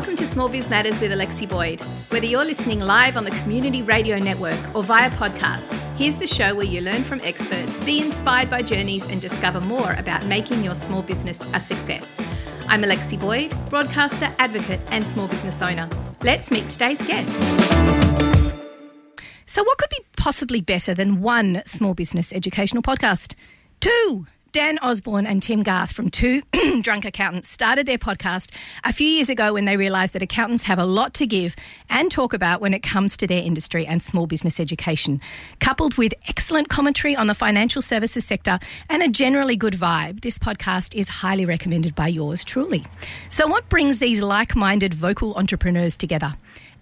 Welcome to Small Biz Matters with Alexi Boyd. Whether you're listening live on the Community Radio Network or via podcast, here's the show where you learn from experts, be inspired by journeys, and discover more about making your small business a success. I'm Alexi Boyd, broadcaster, advocate, and small business owner. Let's meet today's guests. So, what could be possibly better than one small business educational podcast? Two. Dan Osborne and Tim Garth from Two Drunk Accountants started their podcast a few years ago when they realised that accountants have a lot to give and talk about when it comes to their industry and small business education. Coupled with excellent commentary on the financial services sector and a generally good vibe, this podcast is highly recommended by yours truly. So, what brings these like minded vocal entrepreneurs together?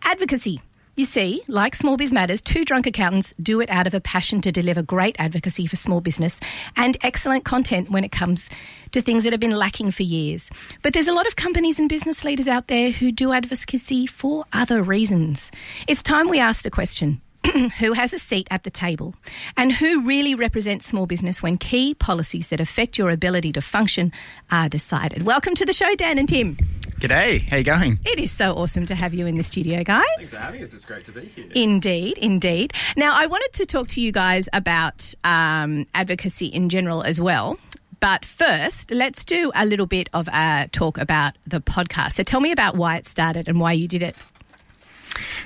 Advocacy. You see, like Small Biz Matters, two drunk accountants do it out of a passion to deliver great advocacy for small business and excellent content when it comes to things that have been lacking for years. But there's a lot of companies and business leaders out there who do advocacy for other reasons. It's time we ask the question who has a seat at the table and who really represents small business when key policies that affect your ability to function are decided. Welcome to the show, Dan and Tim. G'day, how you going? It is so awesome to have you in the studio, guys. Thanks for having us. It's great to be here. Indeed, indeed. Now, I wanted to talk to you guys about um, advocacy in general as well. But first, let's do a little bit of a talk about the podcast. So tell me about why it started and why you did it.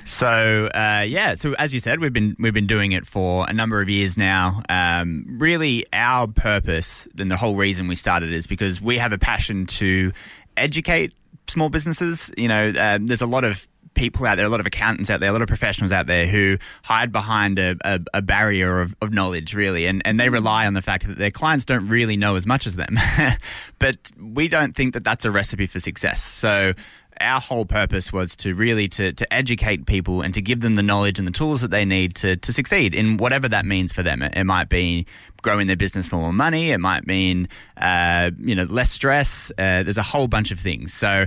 So uh, yeah, so as you said, we've been we've been doing it for a number of years now. Um, really, our purpose and the whole reason we started is because we have a passion to educate small businesses. You know, um, there's a lot of people out there, a lot of accountants out there, a lot of professionals out there who hide behind a, a, a barrier of, of, knowledge, really, and, and they rely on the fact that their clients don't really know as much as them. but we don't think that that's a recipe for success. So our whole purpose was to really to, to educate people and to give them the knowledge and the tools that they need to, to succeed in whatever that means for them. It, it might be growing their business for more money. It might mean, uh, you know, less stress. Uh, there's a whole bunch of things. So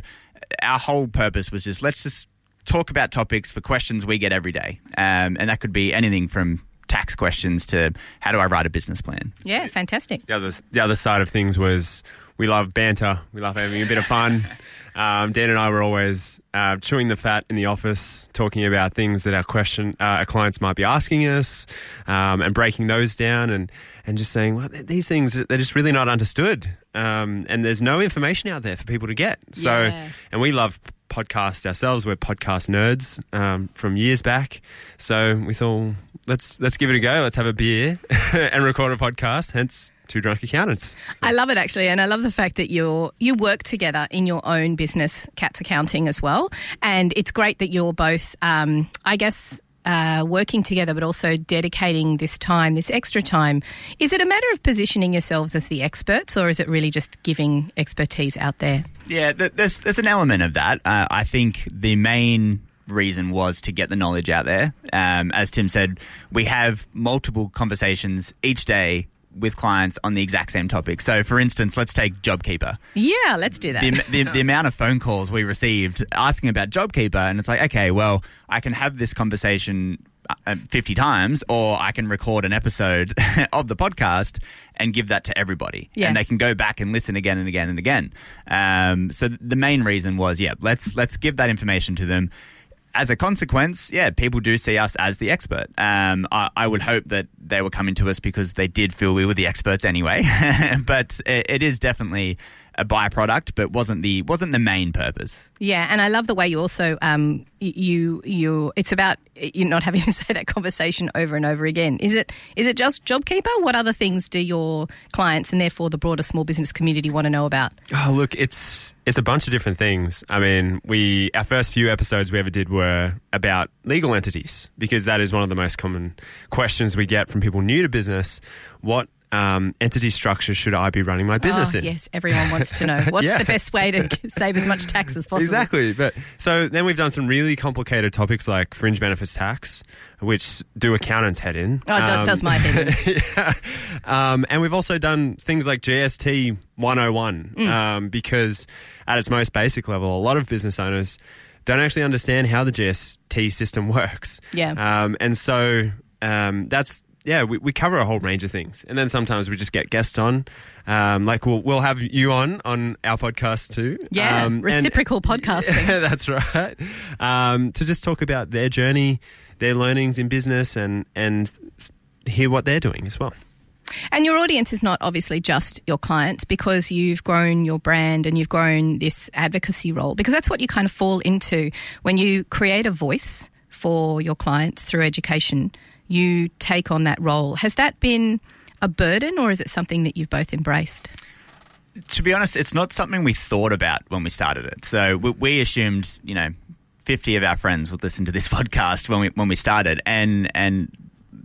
our whole purpose was just let's just talk about topics for questions we get every day. Um, and that could be anything from tax questions to how do I write a business plan. Yeah, fantastic. The other, the other side of things was we love banter. We love having a bit of fun. Um, Dan and I were always uh, chewing the fat in the office, talking about things that our question, uh, our clients might be asking us, um, and breaking those down, and and just saying, well, these things they're just really not understood, um, and there's no information out there for people to get. So, yeah. and we love podcasts ourselves. We're podcast nerds um, from years back, so we thought let's let's give it a go. Let's have a beer and record a podcast. Hence two drunk accountants. So. I love it actually, and I love the fact that you you work together in your own business, Cats Accounting, as well. And it's great that you're both, um, I guess. Uh, working together, but also dedicating this time, this extra time. Is it a matter of positioning yourselves as the experts, or is it really just giving expertise out there? Yeah, there's there's an element of that. Uh, I think the main reason was to get the knowledge out there. Um, as Tim said, we have multiple conversations each day with clients on the exact same topic. So, for instance, let's take JobKeeper. Yeah, let's do that. The, the, the, amount of phone calls we received asking about JobKeeper, and it's like, okay, well, I can have this conversation uh, 50 times, or I can record an episode of the podcast and give that to everybody. Yeah. And they can go back and listen again and again and again. Um, so, the main reason was, yeah, let's let's give that information to them as a consequence, yeah, people do see us as the expert. Um, I, I, would hope that they were coming to us because they did feel we were the experts anyway. but it, it is definitely a byproduct, but wasn't the wasn't the main purpose. Yeah, and I love the way you also um, you you it's about you not having to say that conversation over and over again. Is it is it just JobKeeper? What other things do your clients and therefore the broader small business community want to know about? Oh, look, it's it's a bunch of different things. I mean, we our first few episodes we ever did were about legal entities because that is one of the most common questions we get from people new to business. What um, entity structure should I be running my business oh, in? Yes, everyone wants to know what's yeah. the best way to save as much tax as possible. Exactly. But so then we've done some really complicated topics like fringe benefits tax, which do accountants head in. Oh, um, does my head in. yeah. Um, and we've also done things like GST 101 mm. um, because at its most basic level, a lot of business owners don't actually understand how the GST system works. Yeah. Um, and so um, that's yeah, we, we cover a whole range of things, and then sometimes we just get guests on. Um, like we'll we'll have you on on our podcast too. Yeah, Um, and- reciprocal podcasting. that's right. Um, to just talk about their journey, their learnings in business, and and hear what they're doing as well. And your audience is not obviously just your clients because you've grown your brand and you've grown this advocacy role because that's what you kind of fall into when you create a voice for your clients through education. You take on that role. Has that been a burden or is it something that you've both embraced? to be honest, it's not something we thought about when we started it. So we, we assumed, you know, fifty of our friends would listen to this podcast when we when we started, and and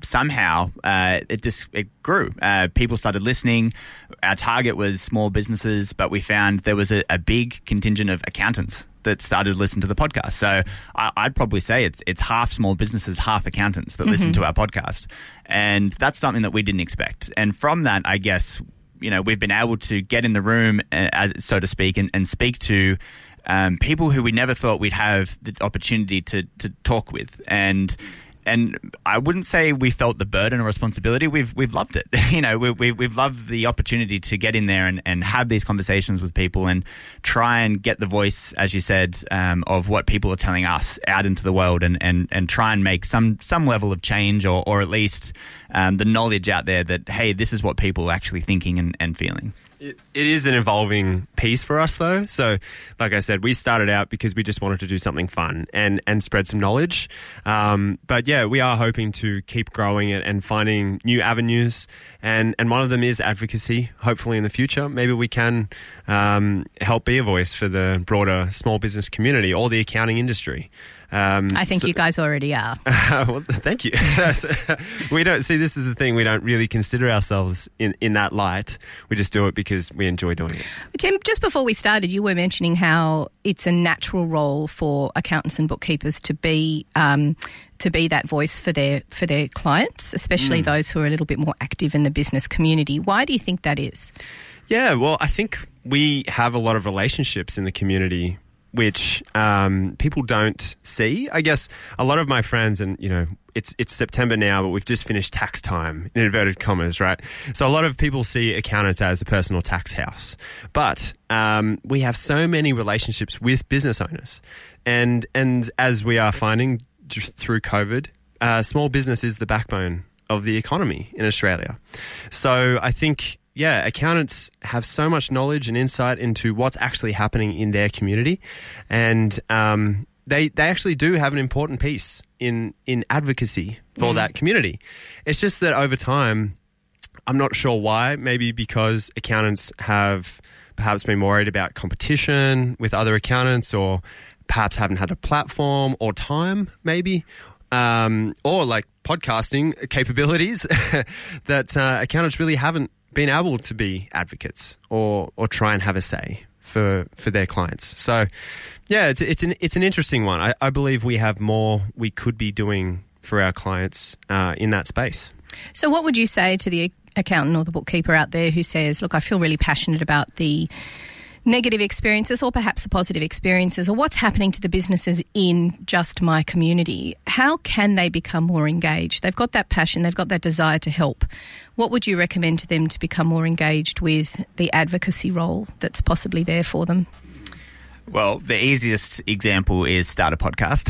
somehow uh, it just it grew. Uh, people started listening. Our target was small businesses, but we found there was a, a big contingent of accountants that started to listen to the podcast. So I, I'd probably say it's it's half small businesses, half accountants that listen to our podcast, and that's something that we didn't expect. And from that, I guess you know we've been able to get in the room, uh, so to speak, and, and speak to um, people who we never thought we'd have the opportunity to to talk with, and and I wouldn't say we felt the burden or responsibility. We've we've loved it. you know, we, we, we've loved the opportunity to get in there and, and have these conversations with people and try and get the voice, as you said, um, of what people are telling us out into the world and, and, and try and make some some level of change or, or at least um, the knowledge out there that hey, this is what people are actually thinking and, and feeling. It, it is an evolving piece for us, though. So, like I said, we started out because we just wanted to do something fun and, and spread some knowledge. Um, but yeah, we are hoping to keep growing it and finding new avenues. And, and one of them is advocacy. Hopefully, in the future, maybe we can um, help be a voice for the broader small business community or the accounting industry. Um, I think so- you guys already are. well, thank you. we don't see this is the thing. We don't really consider ourselves in, in that light. We just do it because we enjoy doing it. Tim, just before we started, you were mentioning how it's a natural role for accountants and bookkeepers to be um, to be that voice for their for their clients, especially those who are a little bit more active in the business community. Why do you think that is? Yeah, well, I think we have a lot of relationships in the community which um, people don't see. I guess a lot of my friends, and you know, it's it's September now, but we've just finished tax time in inverted commas, right? So a lot of people see accountants as a personal tax house, but um, we have so many relationships with business owners, and and as we are finding through COVID, uh, small business is the backbone of the economy in Australia. So I think yeah, accountants have so much knowledge and insight into what's actually happening in their community, and um, they they actually do have an important piece in in advocacy for that community. It's just that over time, I'm not sure why. Maybe because accountants have perhaps been worried about competition with other accountants, or perhaps haven't had a platform or time, maybe. Um, or like podcasting capabilities that uh, accountants really haven't been able to be advocates or or try and have a say for for their clients. So yeah, it's it's an it's an interesting one. I, I believe we have more we could be doing for our clients uh, in that space. So, what would you say to the accountant or the bookkeeper out there who says, "Look, I feel really passionate about the negative experiences or perhaps the positive experiences or what's happening to the businesses in just my community how can they become more engaged? They've got that passion they've got that desire to help. What would you recommend to them to become more engaged with the advocacy role that's possibly there for them Well, the easiest example is start a podcast,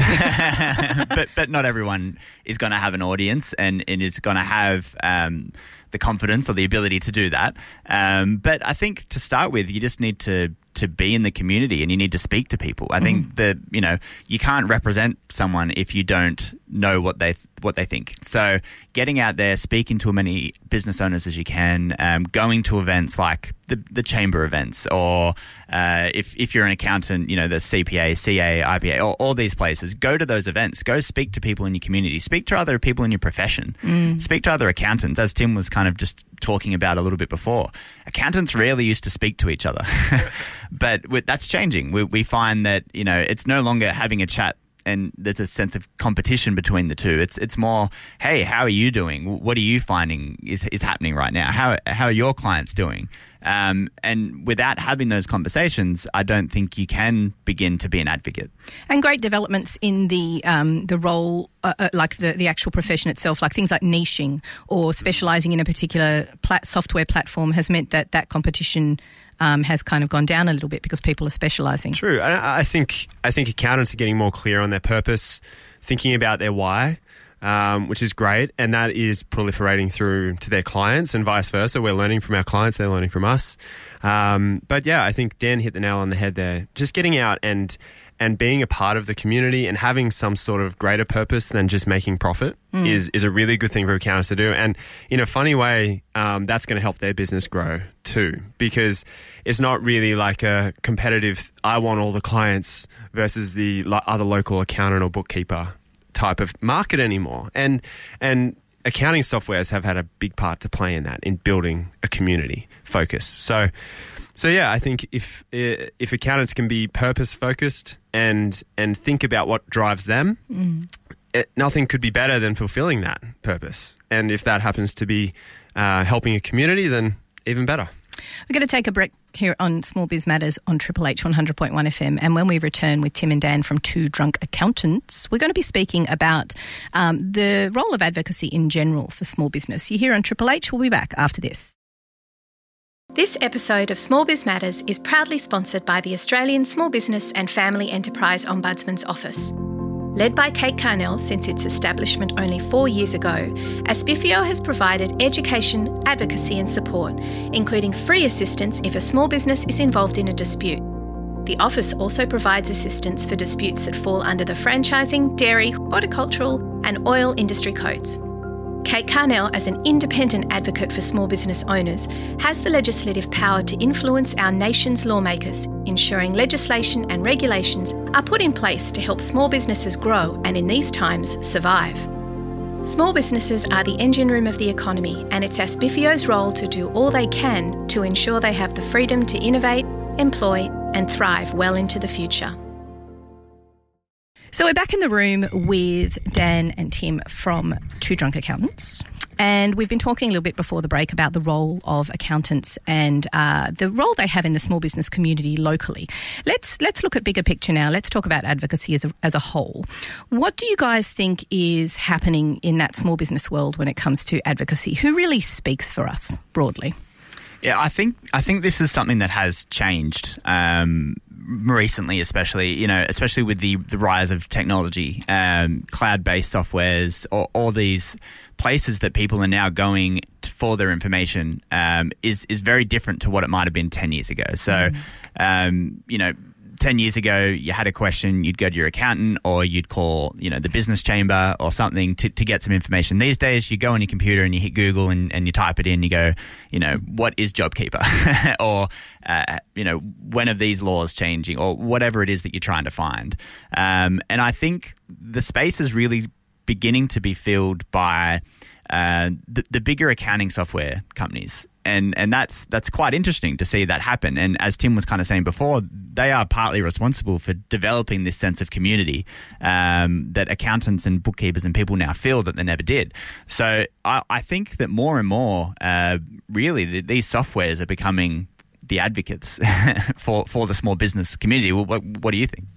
but but not everyone is going to have an audience and, and is going to have um, the confidence or the ability to do that. Um, but I think to start with, you just need to to be in the community and you need to speak to people. I think that you know you can't represent someone if you don't know what they what they think. So getting out there, speaking to as many business owners as you can, um, going to events like the the chamber events, or uh, if if you're an accountant, you know the CPA, CA, IPA, all, all these places. Go to those events. Go speak to people in your community. Speak to other people in your profession. Speak to other accountants, as Tim was kind of just talking about a little bit before. Accountants rarely used to speak to each other, but with, that's changing. We, we find that you know it's no longer having a chat and there's a sense of competition between the two. It's it's more, hey, how are you doing? What are you finding is is happening right now? How how are your clients doing? Um, and without having those conversations, I don't think you can begin to be an advocate. and great developments in the um, the role uh, uh, like the, the actual profession itself, like things like niching or specialising in a particular plat- software platform, has meant that that competition um, has kind of gone down a little bit because people are specialising. True. I, I think I think accountants are getting more clear on their purpose, thinking about their why. Um, which is great, and that is proliferating through to their clients, and vice versa. We're learning from our clients; they're learning from us. Um, but yeah, I think Dan hit the nail on the head there. Just getting out and and being a part of the community and having some sort of greater purpose than just making profit mm. is is a really good thing for accountants to do. And in a funny way, um, that's going to help their business grow too, because it's not really like a competitive. I want all the clients versus the other local accountant or bookkeeper type of market anymore. And and accounting softwares have had a big part to play in that in building a community focus. So so yeah, I think if if accountants can be purpose focused and and think about what drives them, mm. it, nothing could be better than fulfilling that purpose. And if that happens to be uh, helping a community, then even better. We're going to take a break here on Small Biz Matters on Triple H 100.1 FM. And when we return with Tim and Dan from Two Drunk Accountants, we're going to be speaking about um, the role of advocacy in general for small business. You hear on Triple H. We'll be back after this. This episode of Small Biz Matters is proudly sponsored by the Australian Small Business and Family Enterprise Ombudsman's Office. Led by Kate Carnell since its establishment only four years ago, ASBFEO has provided education, advocacy, and support, including free assistance if a small business is involved in a dispute. The office also provides assistance for disputes that fall under the franchising, dairy, horticultural, and oil industry codes. Kate Carnell, as an independent advocate for small business owners, has the legislative power to influence our nation's lawmakers, ensuring legislation and regulations are put in place to help small businesses grow and, in these times, survive. Small businesses are the engine room of the economy, and it's ASBFEO's role to do all they can to ensure they have the freedom to innovate, employ, and thrive well into the future. So we're back in the room with Dan and Tim from Two Drunk Accountants. And we've been talking a little bit before the break about the role of accountants and uh, the role they have in the small business community locally. Let's let's look at bigger picture now. Let's talk about advocacy as a, as a whole. What do you guys think is happening in that small business world when it comes to advocacy? Who really speaks for us broadly? Yeah, I think I think this is something that has changed. Um, recently, especially you know, especially with the the rise of technology, um, cloud based softwares, or all these places that people are now going for their information um, is is very different to what it might have been ten years ago. So, mm. um, you know, 10 years ago, you had a question, you'd go to your accountant or you'd call, you know, the business chamber or something to, to get some information. These days, you go on your computer and you hit Google and, and you type it in, you go, you know, what is JobKeeper? or, uh, you know, when are these laws changing? Or whatever it is that you're trying to find. Um, and I think the space is really beginning to be filled by uh, the, the bigger accounting software companies and and that's that's quite interesting to see that happen. And as Tim was kind of saying before, they are partly responsible for developing this sense of community um, that accountants and bookkeepers and people now feel that they never did. So I, I think that more and more, uh, really, the, these softwares are becoming the advocates for for the small business community. What, what do you think?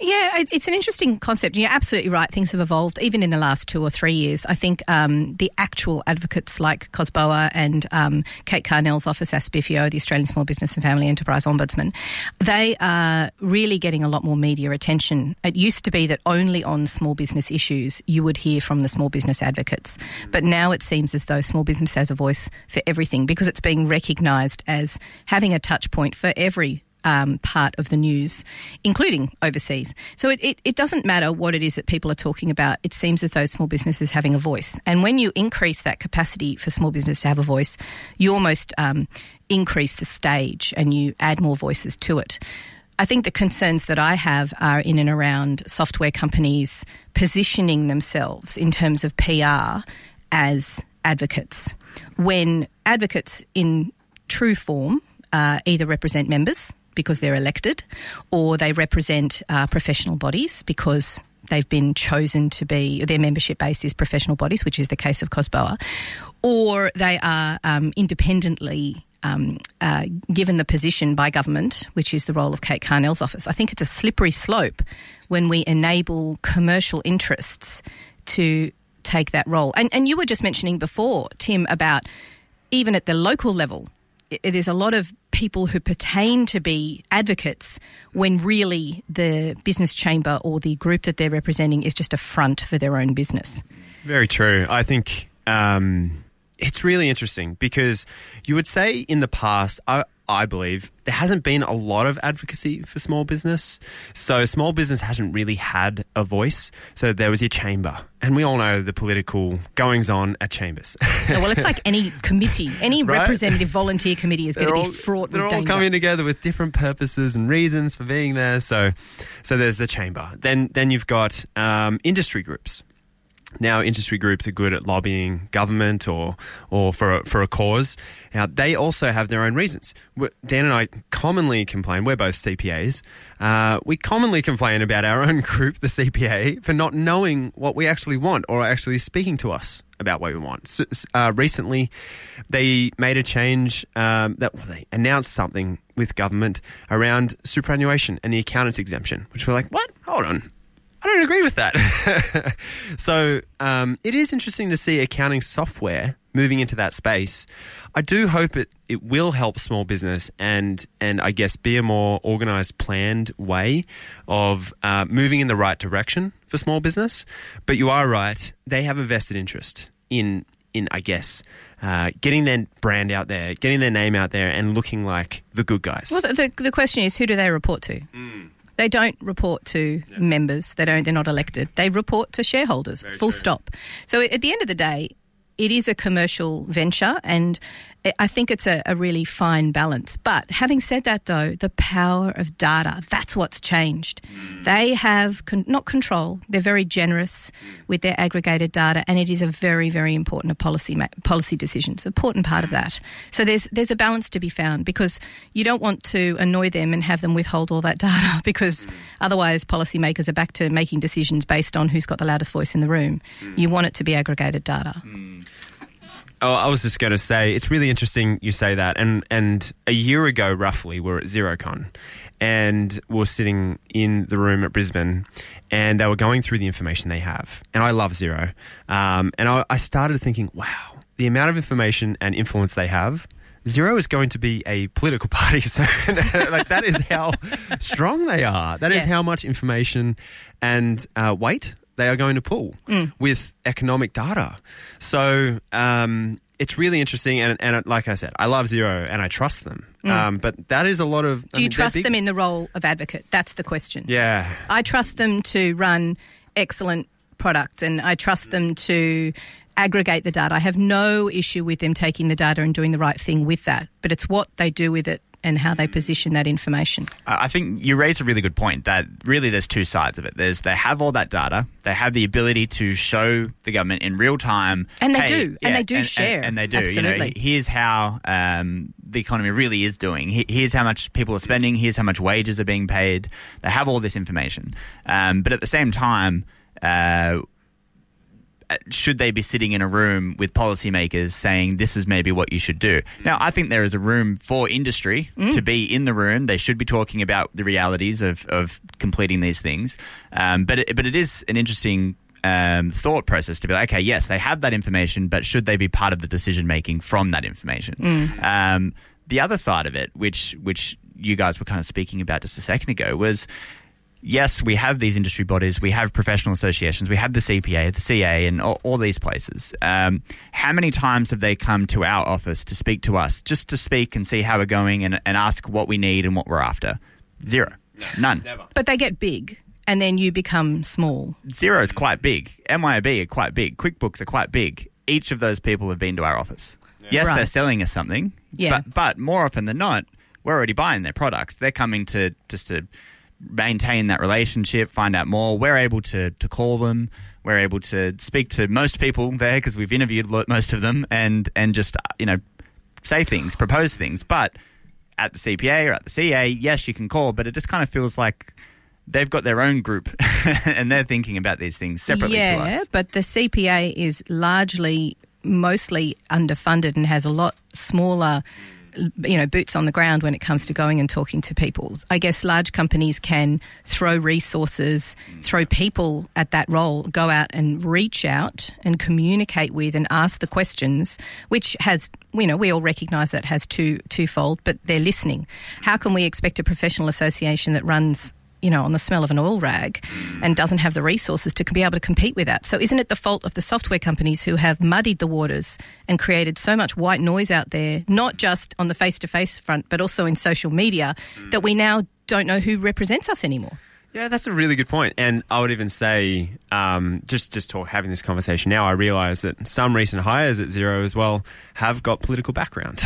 Yeah, it's an interesting concept. You're absolutely right. Things have evolved even in the last two or three years. I think um, the actual advocates like COSBOA and um, Kate Carnell's office, ASBFEO, the Australian Small Business and Family Enterprise Ombudsman, they are really getting a lot more media attention. It used to be that only on small business issues you would hear from the small business advocates, but now it seems as though small business has a voice for everything because it's being recognised as having a touch point for every um, part of the news, including overseas. So it, it, it, doesn't matter what it is that people are talking about. It seems as though small businesses having a voice. And when you increase that capacity for small business to have a voice, you almost um, increase the stage and you add more voices to it. I think the concerns that I have are in and around software companies positioning themselves in terms of PR as advocates. When advocates in true form uh, either represent members because they're elected, or they represent uh, professional bodies because they've been chosen to be their membership base is professional bodies, which is the case of COSBOA, or they are um, independently. Um, uh, given the position by government, which is the role of Kate Carnell's office, I think it's a slippery slope when we enable commercial interests to take that role. And, and you were just mentioning before, Tim, about even at the local level, there's a lot of people who pertain to be advocates when really the business chamber or the group that they're representing is just a front for their own business. Very true. I think um, it's really interesting because you would say in the past, I, I believe, there hasn't been a lot of advocacy for small business. So small business hasn't really had a voice. So there was your chamber. And we all know the political goings on at chambers. Oh, well, it's like any committee, any Right? representative volunteer committee is going to They're be fraught They're with all danger. coming together with different purposes and reasons for being there. So, so there's the chamber. Then, then you've got um, industry groups. Now, industry groups are good at lobbying government or or for a, for a cause. Now, they also have their own reasons. Dan and I commonly complain. We're both CPAs. Uh, we commonly complain about our own group, the CPA, for not knowing what we actually want or actually speaking to us about what we want. So, uh, recently, they made a change um, that well, they announced something with government around superannuation and the accountant's exemption, which we're like, what? Hold on. I don't agree with that. so um, it is interesting to see accounting software moving into that space. I do hope it, it will help small business and and I guess be a more organized, planned way of uh, moving in the right direction for small business. But you are right; they have a vested interest in in I guess. Uh, getting their brand out there, getting their name out there, and looking like the good guys. Well, the, the, the question is, who do they report to? They don't report to members. They don't. They're not elected. They report to shareholders. full true. stop. So at the end of the day, it is a commercial venture, and I- think it's a, a really fine balance. But having said that, though, the power of data—that's what's changed. Mm. They have con- not control. They're very generous mm. with their aggregated data, and it is a very, very important policy ma- policy decision. It's an important part of that. So there's there's a balance to be found because you don't want to annoy them and have them withhold all that data because mm. otherwise policymakers are back to making decisions based on who's got the loudest voice in the room. You want it to be aggregated data. Oh, I was just going to say it's really interesting you say that. And and a year ago, roughly, we we're at Xerocon, and we we're sitting in the room at Brisbane, and they were going through the information they have. And I love Xero, um, and I, I started thinking, wow, the amount of information and influence they have. Xero is going to be a political party, so like that is how strong they are. That is Yeah. how much information and uh, weight they are going to pull with economic data. So um, it's really interesting, and, and like I said, I love Xero and I trust them. Um, but that is a lot of. Do you trust them in the role of advocate? That's the question. Yeah, I trust them to run excellent product and I trust them to aggregate the data. I have no issue with them taking the data and doing the right thing with that, but it's what they do with it and how they position that information. I think you raise a really good point that really there's two sides of it. There's they have all that data, they have the ability to show the government in real time, And they hey, do, and they do share. and, they do. You know, Absolutely. here's how um, the economy really is doing. Here's how much people are spending. Here's how much wages are being paid. They have all this information, um, but at the same time. Uh, should they be sitting in a room with policymakers saying this is maybe what you should do? Now, I think there is a room for industry to be in the room. They should be talking about the realities of, of completing these things. Um, but it, but it is an interesting um, thought process to be like, okay, yes, they have that information, but should they be part of the decision making from that information? Um, the other side of it, which which you guys were kind of speaking about just a second ago, was yes, we have these industry bodies, we have professional associations, we have the CPA, the CA, and all, all these places. Um, how many times have they come to our office to speak to us, just to speak and see how we're going and, and ask what we need and what we're after? Zero. None. But they get big and then you become small. Xero is quite big. MYOB are quite big. QuickBooks are quite big. Each of those people have been to our office. Yes, they're selling us something, Yeah. but, but more often than not, we're already buying their products. They're coming to just to maintain that relationship, find out more. We're able to to call them. We're able to speak to most people there because we've interviewed most of them and and just uh, you know say things, propose things. But at the CPA or at the CA, yes, you can call, but it just kind of feels like they've got their own group and they're thinking about these things separately yeah, to us. but the CPA is largely, mostly underfunded and has a lot smaller you know, boots on the ground when it comes to going and talking to people. I guess large companies can throw resources, throw people at that role, go out and reach out and communicate with and ask the questions, which has, you know, we all recognise that has two twofold, but they're listening. How can we expect a professional association that runs you know, on the smell of an oil rag and doesn't have the resources to be able to compete with that. So, isn't it the fault of the software companies who have muddied the waters and created so much white noise out there, not just on the face to face front, but also in social media, that we now don't know who represents us anymore? Yeah, that's a really good point. And I would even say, um, just just talk, having this conversation now, I realise that some recent hires at Xero as well have got political background.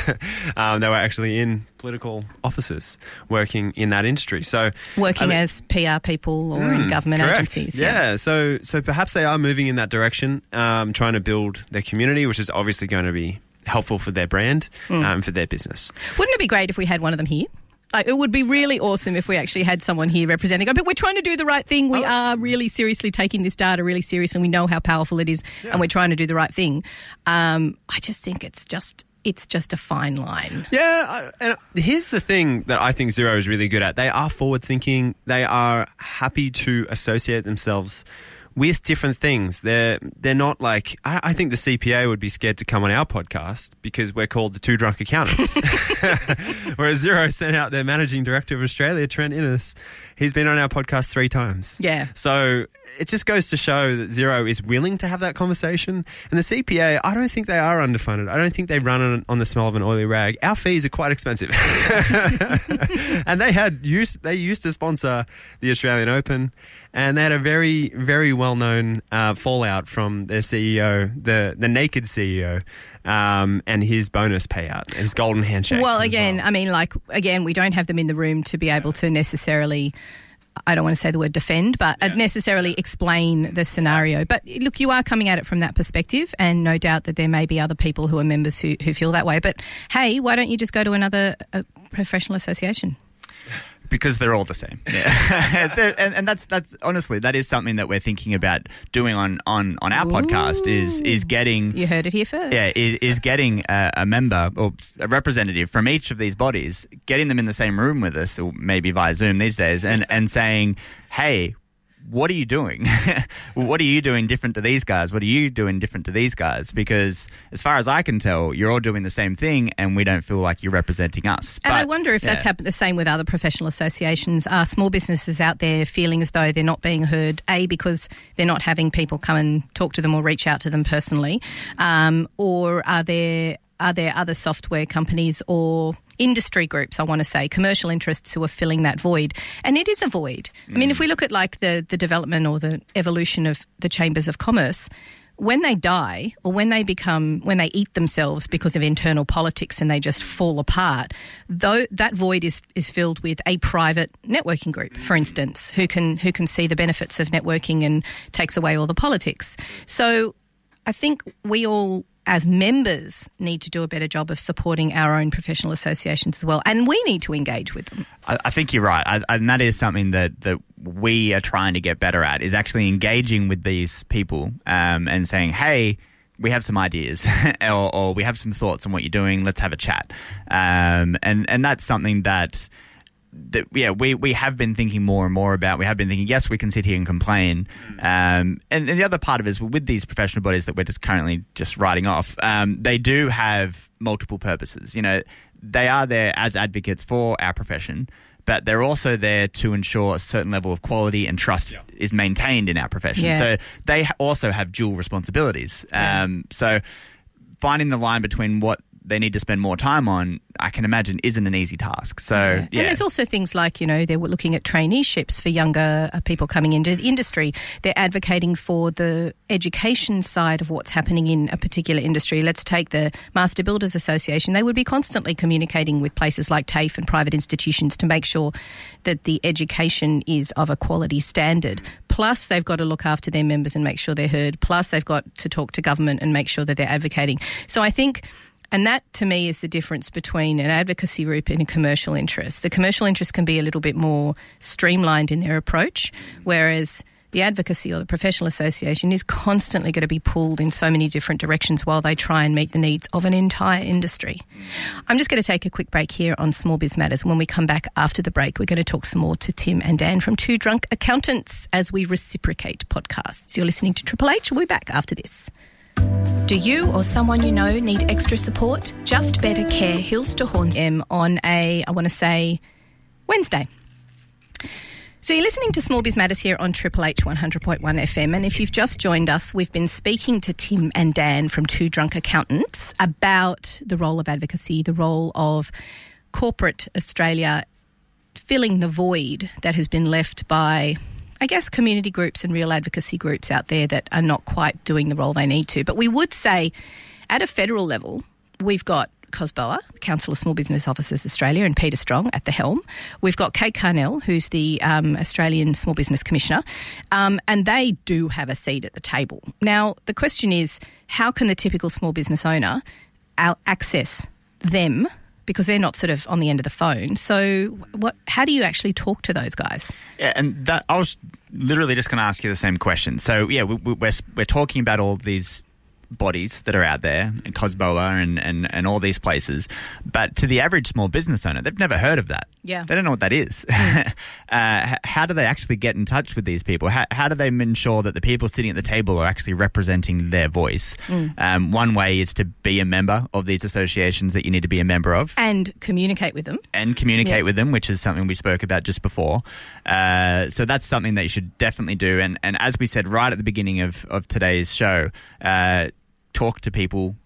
um, they were actually in political offices working in that industry. So working I mean, as PR people or in government correct. agencies. Yeah. So so perhaps they are moving in that direction, um, trying to build their community, which is obviously going to be helpful for their brand um, for their business. Wouldn't it be great if we had one of them here? Like, it would be really awesome if we actually had someone here representing. But we're trying to do the right thing. We Oh. are really seriously taking this data really seriously. and We know how powerful it is, and we're trying to do the right thing. Um, I just think it's just it's just a fine line. Yeah, and here's the thing that I think Xero is really good at. They are forward thinking. They are happy to associate themselves with different things. They're they're not like I, I think the CPA would be scared to come on our podcast because we're called the two drunk accountants. Whereas Xero sent out their managing director of Australia, Trent Innes. He's been on our podcast three times. Yeah. So it just goes to show that Xero is willing to have that conversation. And the CPA, I don't think they are underfunded. I don't think they run on, on the smell of an oily rag. Our fees are quite expensive. and they had used they used to sponsor the Australian Open, and they had a very very well known uh, fallout from their CEO, the the naked CEO. Um, and his bonus payout, his golden handshake. Well, again, I mean, like again, we don't have them in the room to be able to necessarily. I don't want to say the word defend, but necessarily explain the scenario. But look, you are coming at it from that perspective, and no doubt that there may be other people who are members who, who feel that way. But hey, why don't you just go to another uh, professional association? Because they're all the same. Yeah, and, and that's that's honestly that is something that we're thinking about doing on on on our podcast is is getting You heard it here first. yeah is, is getting a, a member or a representative from each of these bodies, getting them in the same room with us, or maybe via Zoom these days, and and saying, hey. What are you doing? what are you doing different to these guys? What are you doing different to these guys? Because as far as I can tell, you're all doing the same thing, and we don't feel like you're representing us. And I wonder if that's happened the same with other professional associations. Are small businesses out there feeling as though they're not being heard? A because they're not having people come and talk to them or reach out to them personally, um, or are there are there other software companies or industry groups? I want to say commercial interests who are filling that void, and it is a void. I mean, if we mm. look at like the the development or the evolution of the chambers of commerce when they die or when they become when they eat themselves because of internal politics and they just fall apart though that void is is filled with a private networking group for mm. instance who can who can see the benefits of networking and takes away all the politics so i think we all as members need to do a better job of supporting our own professional associations as well and we need to engage with them I, I think you're right, I, and that is something that that we are trying to get better at is actually engaging with these people um, and saying, "Hey, we have some ideas, or, or we have some thoughts on what you're doing. Let's have a chat." Um, and and that's something that. That, yeah, we, we have been thinking more and more about. We have been thinking, yes, we can sit here and complain. Um, and, and the other part of it is with these professional bodies that we're just currently just writing off, um, they do have multiple purposes. You know, they are there as advocates for our profession, but they're also there to ensure a certain level of quality and trust is maintained in our profession. Yeah. So they also have dual responsibilities. Um, so finding the line between what they need to spend more time on, I can imagine, isn't an easy task. So, yeah. And there's also things like, you know, they're looking at traineeships for younger uh, people coming into the industry. They're advocating for the education side of what's happening in a particular industry. Let's take the Master Builders Association. They would be constantly communicating with places like TAFE and private institutions to make sure that the education is of a quality standard. Plus, they've got to look after their members and make sure they're heard. Plus, they've got to talk to government and make sure that they're advocating. So I think and that to me is the difference between an advocacy group and a commercial interest. The commercial interest can be a little bit more streamlined in their approach, whereas the advocacy or the professional association is constantly going to be pulled in so many different directions while they try and meet the needs of an entire industry. I'm just going to take a quick break here on Small Biz Matters. When we come back after the break, we're going to talk some more to Tim and Dan from Two Drunk Accountants as we reciprocate podcasts. You're listening to Triple H. We'll be back after this. Do you or someone you know need extra support? Just Better Care Hills to Horns M on a, I want to say, Wednesday. So you're listening to Small Biz Matters here on Triple H 100.1 FM. And if you've just joined us, we've been speaking to Tim and Dan from Two Drunk Accountants about the role of advocacy, the role of corporate Australia filling the void that has been left by I guess, community groups and real advocacy groups out there that are not quite doing the role they need to. But we would say at a federal level, we've got COSBOA, Council of Small Business Officers Australia, and Peter Strong at the helm. We've got Kate Carnell, who's the um, Australian Small Business Commissioner, um, and they do have a seat at the table. Now, the question is how can the typical small business owner access them because they're not sort of on the end of the phone. So, what? How do you actually talk to those guys? Yeah, and that I was literally just going to ask you the same question. So, yeah, we, we're, we're talking about all these bodies that are out there, and COSBOA and, and, and all these places. But to the average small business owner, they've never heard of that. Yeah. They don't know what that is. Mm. uh, how do they actually get in touch with these people? How, how do they ensure that the people sitting at the table are actually representing their voice? Mm. Um, one way is to be a member of these associations that you need to be a member of. And communicate with them. And communicate yeah. with them, which is something we spoke about just before. Uh, so that's something that you should definitely do. And, and as we said right at the beginning of, of today's show, uh, talk to people,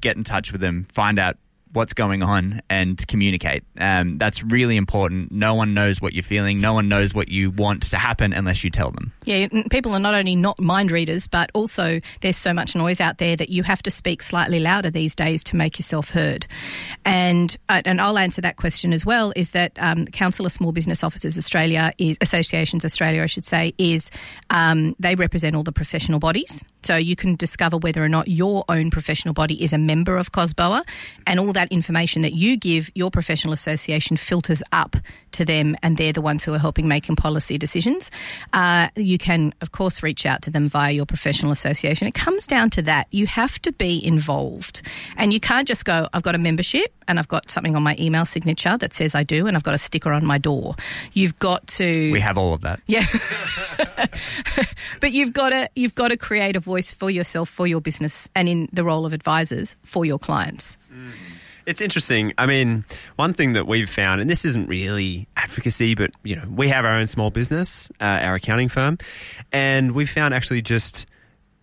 get in touch with them, find out what's going on and communicate. Um, that's really important. No one knows what you're feeling. No one knows what you want to happen unless you tell them. Yeah, people are not only not mind readers, but also there's so much noise out there that you have to speak slightly louder these days to make yourself heard. And uh, and I'll answer that question as well. Is that um, Council of Small Business Officers Australia is Associations Australia, I should say, is um, they represent all the professional bodies. So you can discover whether or not your own professional body is a member of COSBOA, and all that information that you give your professional association filters up to them, and they're the ones who are helping making policy decisions. Uh, you can, of course, reach out to them via your professional association. It comes down to that. You have to be involved, and you can't just go, I've got a membership and I've got something on my email signature that says I do, and I've got a sticker on my door. You've got to. We have all of that. Yeah, but you've got to you've got to create a voice for yourself, for your business, and in the role of advisors for your clients. Mm. It's interesting. I mean, one thing that we've found, and this isn't really advocacy, but you know, we have our own small business, uh, our accounting firm, and we found actually just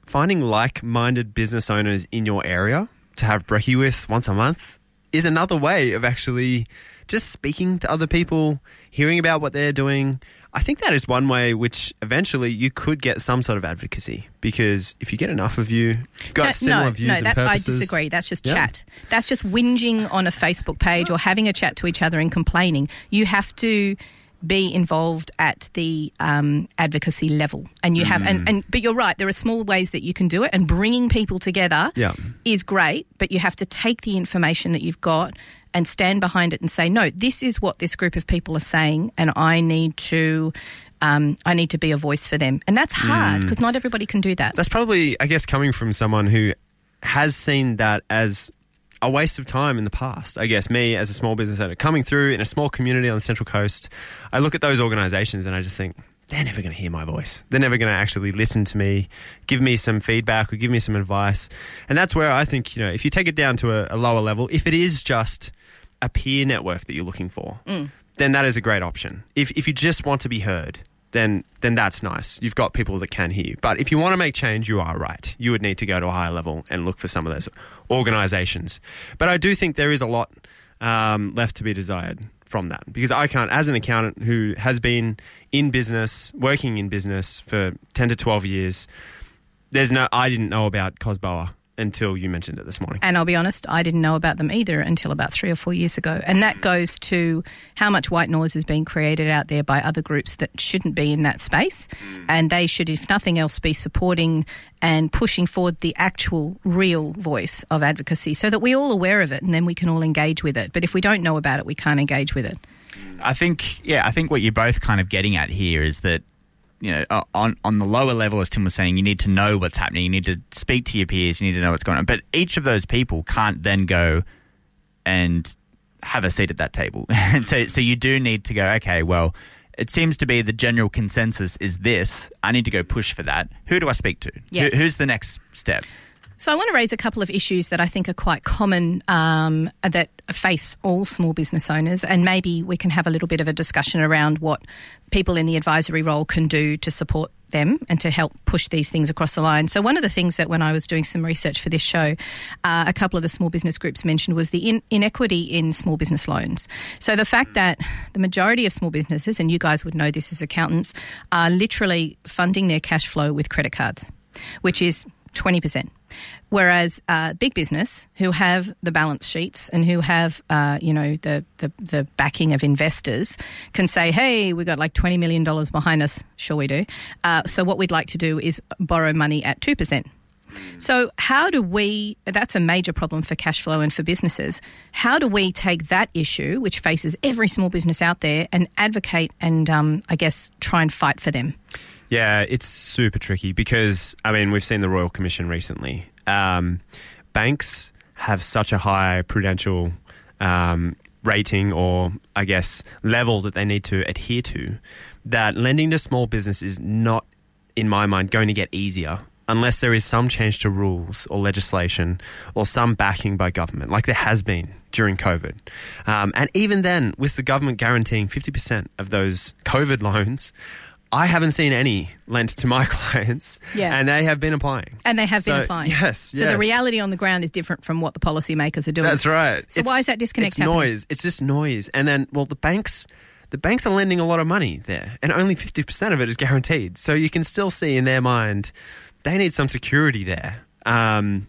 finding like-minded business owners in your area to have brekkie with once a month is another way of actually just speaking to other people, hearing about what they're doing, I think that is one way which eventually you could get some sort of advocacy because if you get enough of you, got no, similar no, views no, that. I disagree. That's just yeah. chat. That's just whinging on a Facebook page or having a chat to each other and complaining. You have to be involved at the um, advocacy level, and you have, mm. and, and but you're right. There are small ways that you can do it, and bringing people together yeah. is great. But you have to take the information that you've got and stand behind it and say, no, this is what this group of people are saying, and I need to. Um, I need to be a voice for them. And that's hard because mm. not everybody can do that. That's probably, I guess, coming from someone who has seen that as a waste of time in the past. I guess me as a small business owner coming through in a small community on the Central Coast, I look at those organizations and I just think, they're never going to hear my voice. They're never going to actually listen to me, give me some feedback or give me some advice. And that's where I think, you know, if you take it down to a, a lower level, if it is just a peer network that you're looking for, mm. then that is a great option. If, if you just want to be heard, then then that's nice. You've got people that can hear you. But if you want to make change, you are right. You would need to go to a higher level and look for some of those organisations. But I do think there is a lot um, left to be desired from that because I can't, as an accountant who has been in business, working in business for ten to twelve years. There's no, I didn't know about COSBOA until you mentioned it this morning. And I'll be honest, I didn't know about them either until about three or four years ago. And that goes to how much white noise is being created out there by other groups that shouldn't be in that space. Mm. And they should, if nothing else, be supporting and pushing forward the actual real voice of advocacy so that we're all aware of it and then we can all engage with it. But if we don't know about it, we can't engage with it. I think, yeah, I think what you're both kind of getting at here is that you know, uh, on on the lower level, as Tim was saying, you need to know what's happening. You need to speak to your peers. You need to know what's going on. But each of those people can't then go and have a seat at that table. and so, so you do need to go. Okay, well, it seems to be the general consensus is this. I need to go push for that. Who do I speak to? Yes. Who, who's the next step? So I want to raise a couple of issues that I think are quite common um, that face all small business owners, and maybe we can have a little bit of a discussion around what people in the advisory role can do to support them and to help push these things across the line. So one of the things that when I was doing some research for this show, uh, a couple of the small business groups mentioned was the in- inequity in small business loans. So the fact that the majority of small businesses, and you guys would know this as accountants, are literally funding their cash flow with credit cards, which is 20%. Whereas uh, big business, who have the balance sheets and who have, uh, you know, the, the, the backing of investors, can say, "Hey, we've got like twenty million dollars behind us. Sure, we do. Uh, so what we'd like to do is borrow money at two percent." So, how do we? That's a major problem for cash flow and for businesses. How do we take that issue, which faces every small business out there, and advocate and, um, I guess, try and fight for them? Yeah, it's super tricky because I mean we've seen the Royal Commission recently. Um, banks have such a high prudential um, rating, or I guess level that they need to adhere to, that lending to small business is not, in my mind, going to get easier unless there is some change to rules or legislation or some backing by government, like there has been during COVID. Um, and even then, with the government guaranteeing 50% of those COVID loans, I haven't seen any lent to my clients, Yeah. and they have been applying. And they have So, been applying. Yes, So the reality on the ground is different from what the policymakers are doing. That's right. So why is that disconnect It's happening? noise. It's just noise. And then, well, the banks, the banks are lending a lot of money there, and only fifty percent of it is guaranteed. So you can still see in their mind, they need some security there. Um,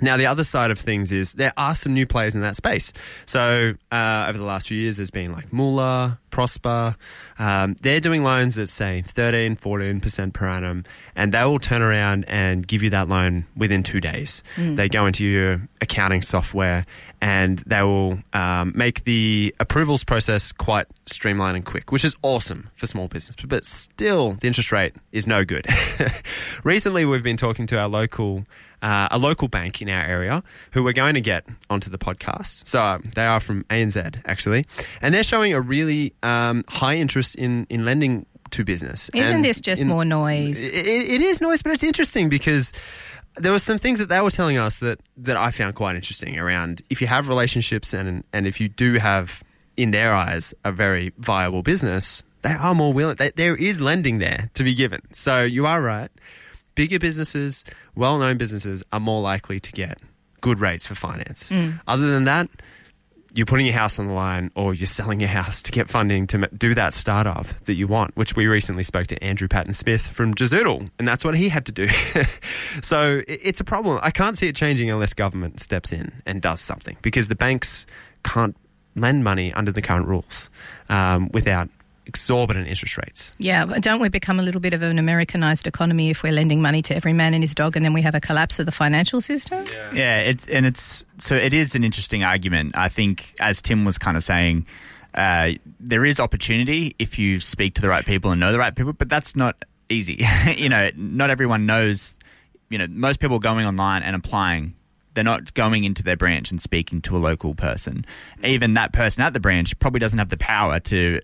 now, the other side of things is there are some new players in that space. So, uh, over the last few years, there's been like Moula, Prospa. Um, they're doing loans that say, 13, 14% per annum, and they will turn around and give you that loan within two days. They go into your accounting software and they will um, make the approvals process quite streamlined and quick, which is awesome for small business. But still, the interest rate is no good. Recently, we've been talking to our local uh, a local bank in our area who we're going to get onto the podcast. So um, they are from ANZ actually, and they're showing a really um, high interest in in lending to business. Isn't And this just in- more noise? it, it is noise, but it's interesting because there were some things that they were telling us that that I found quite interesting around if you have relationships and and if you do have in their eyes a very viable business, they are more willing. They, there is lending there to be given. So you are right. Bigger businesses, well-known businesses, are more likely to get good rates for finance. Other than that, you're putting your house on the line or you're selling your house to get funding to do that startup that you want, which we recently spoke to Andrew Patton Smith from Jazoodle, and that's what he had to do. so it's a problem. I can't see it changing unless government steps in and does something because the banks can't lend money under the current rules um, without exorbitant interest rates. Yeah, don't we become a little bit of an Americanized economy if we're lending money to every man and his dog and then we have a collapse of the financial system? Yeah, it's and it's so it is an interesting argument. I think, as Tim was kind of saying, uh, there is opportunity if you speak to the right people and know the right people, but that's not easy. you know, not everyone knows. You know, most people going online and applying. They're not going into their branch and speaking to a local person. Even that person at the branch probably doesn't have the power to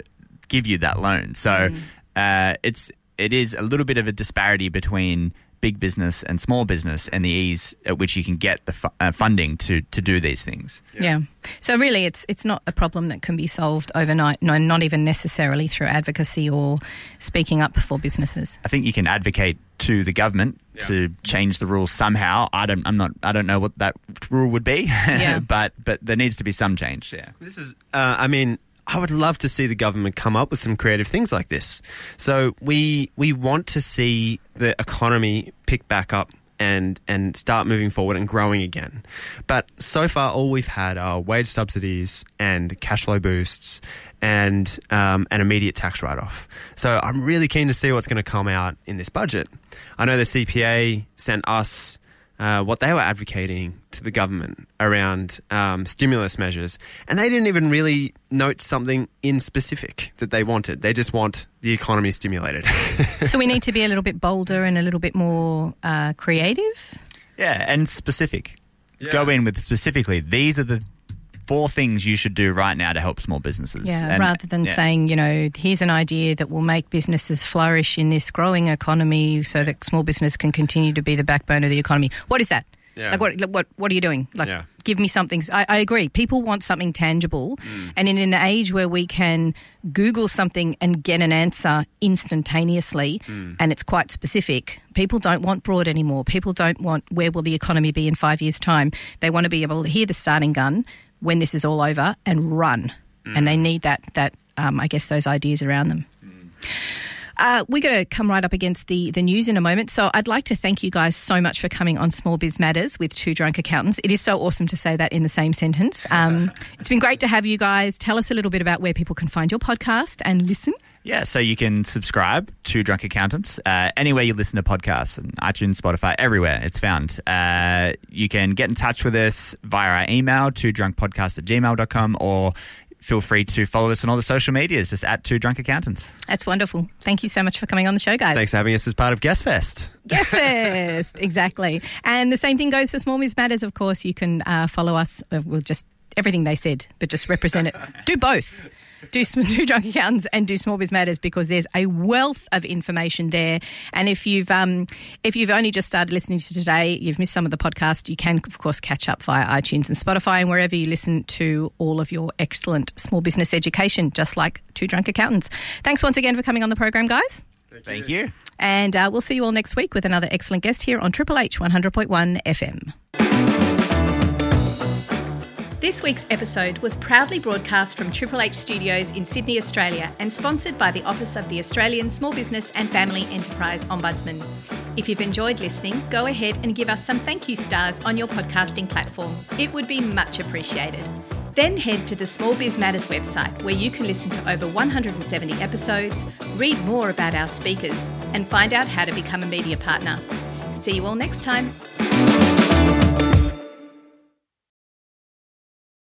give you that loan. So uh, it's it is a little bit of a disparity between big business and small business and the ease at which you can get the fu- uh, funding to to do these things. Yeah. So really, it's it's not a problem that can be solved overnight. No, not even necessarily through advocacy or speaking up for businesses. I think you can advocate to the government to change the rules somehow. I don't I'm not I don't know what that rule would be, Yeah. but but there needs to be some change. Yeah. This is, uh, I mean, I would love to see the government come up with some creative things like this. So we we want to see the economy pick back up and and start moving forward and growing again. But so far, all we've had are wage subsidies and cash flow boosts and um, an immediate tax write off. So I'm really keen to see what's going to come out in this budget. I know the CPA sent us uh, what they were advocating to the government around um, stimulus measures, and they didn't even really note something in specific that they wanted. They just want the economy stimulated. so we need to be a little bit bolder and a little bit more uh, creative. Yeah, and specific. Yeah. Go in with specifically these are the four things you should do right now to help small businesses. Yeah, And- rather than yeah. saying, you know, here's an idea that will make businesses flourish in this growing economy so that small business can continue to be the backbone of the economy. What is that? Yeah. Like what, like, what what are you doing? Like Yeah. give me something. I, I agree. People want something tangible. Mm. And in an age where we can Google something and get an answer instantaneously Mm. and it's quite specific, people don't want broad anymore. People don't want where will the economy be in five years' time. They want to be able to hear the starting gun when this is all over and run. And Mm. they need that that um, I guess those ideas around them. Uh, we're going to come right up against the, the news in a moment. So I'd like to thank you guys so much for coming on Small Biz Matters with two drunk accountants. It is so awesome to say that in the same sentence. Um, it's been great to have you guys. Tell us a little bit about where people can find your podcast and listen. Yeah, so you can subscribe to Drunk Accountants uh, anywhere you listen to podcasts, and iTunes, Spotify, everywhere it's found. Uh, you can get in touch with us via our email to drunkpodcast at gmail.com or feel free to follow us on all the social medias, just at Two Drunk Accountants. That's wonderful. Thank you so much for coming on the show, guys. Thanks for having us as part of Guest Fest. Guest Fest, exactly. And the same thing goes for Small Biz Matters, of course. You can uh, follow us. Uh, we'll just everything they said, but just represent it. Do both. Do, sm- do drunk accountants and do small biz matters because there's a wealth of information there. And if you've um, if you've only just started listening to today, you've missed some of the podcast. You can of course catch up via iTunes and Spotify and wherever you listen to all of your excellent small business education, just like two drunk accountants. Thanks once again for coming on the program, guys. Thank you. And uh, we'll see you all next week with another excellent guest here on Triple H 100.1 FM. This week's episode was proudly broadcast from Triple H Studios in Sydney, Australia, and sponsored by the Office of the Australian Small Business and Family Enterprise Ombudsman. If you've enjoyed listening, go ahead and give us some thank you stars on your podcasting platform. It would be much appreciated. Then head to the Small Biz Matters website where you can listen to over 170 episodes, read more about our speakers, and find out how to become a media partner. See you all next time.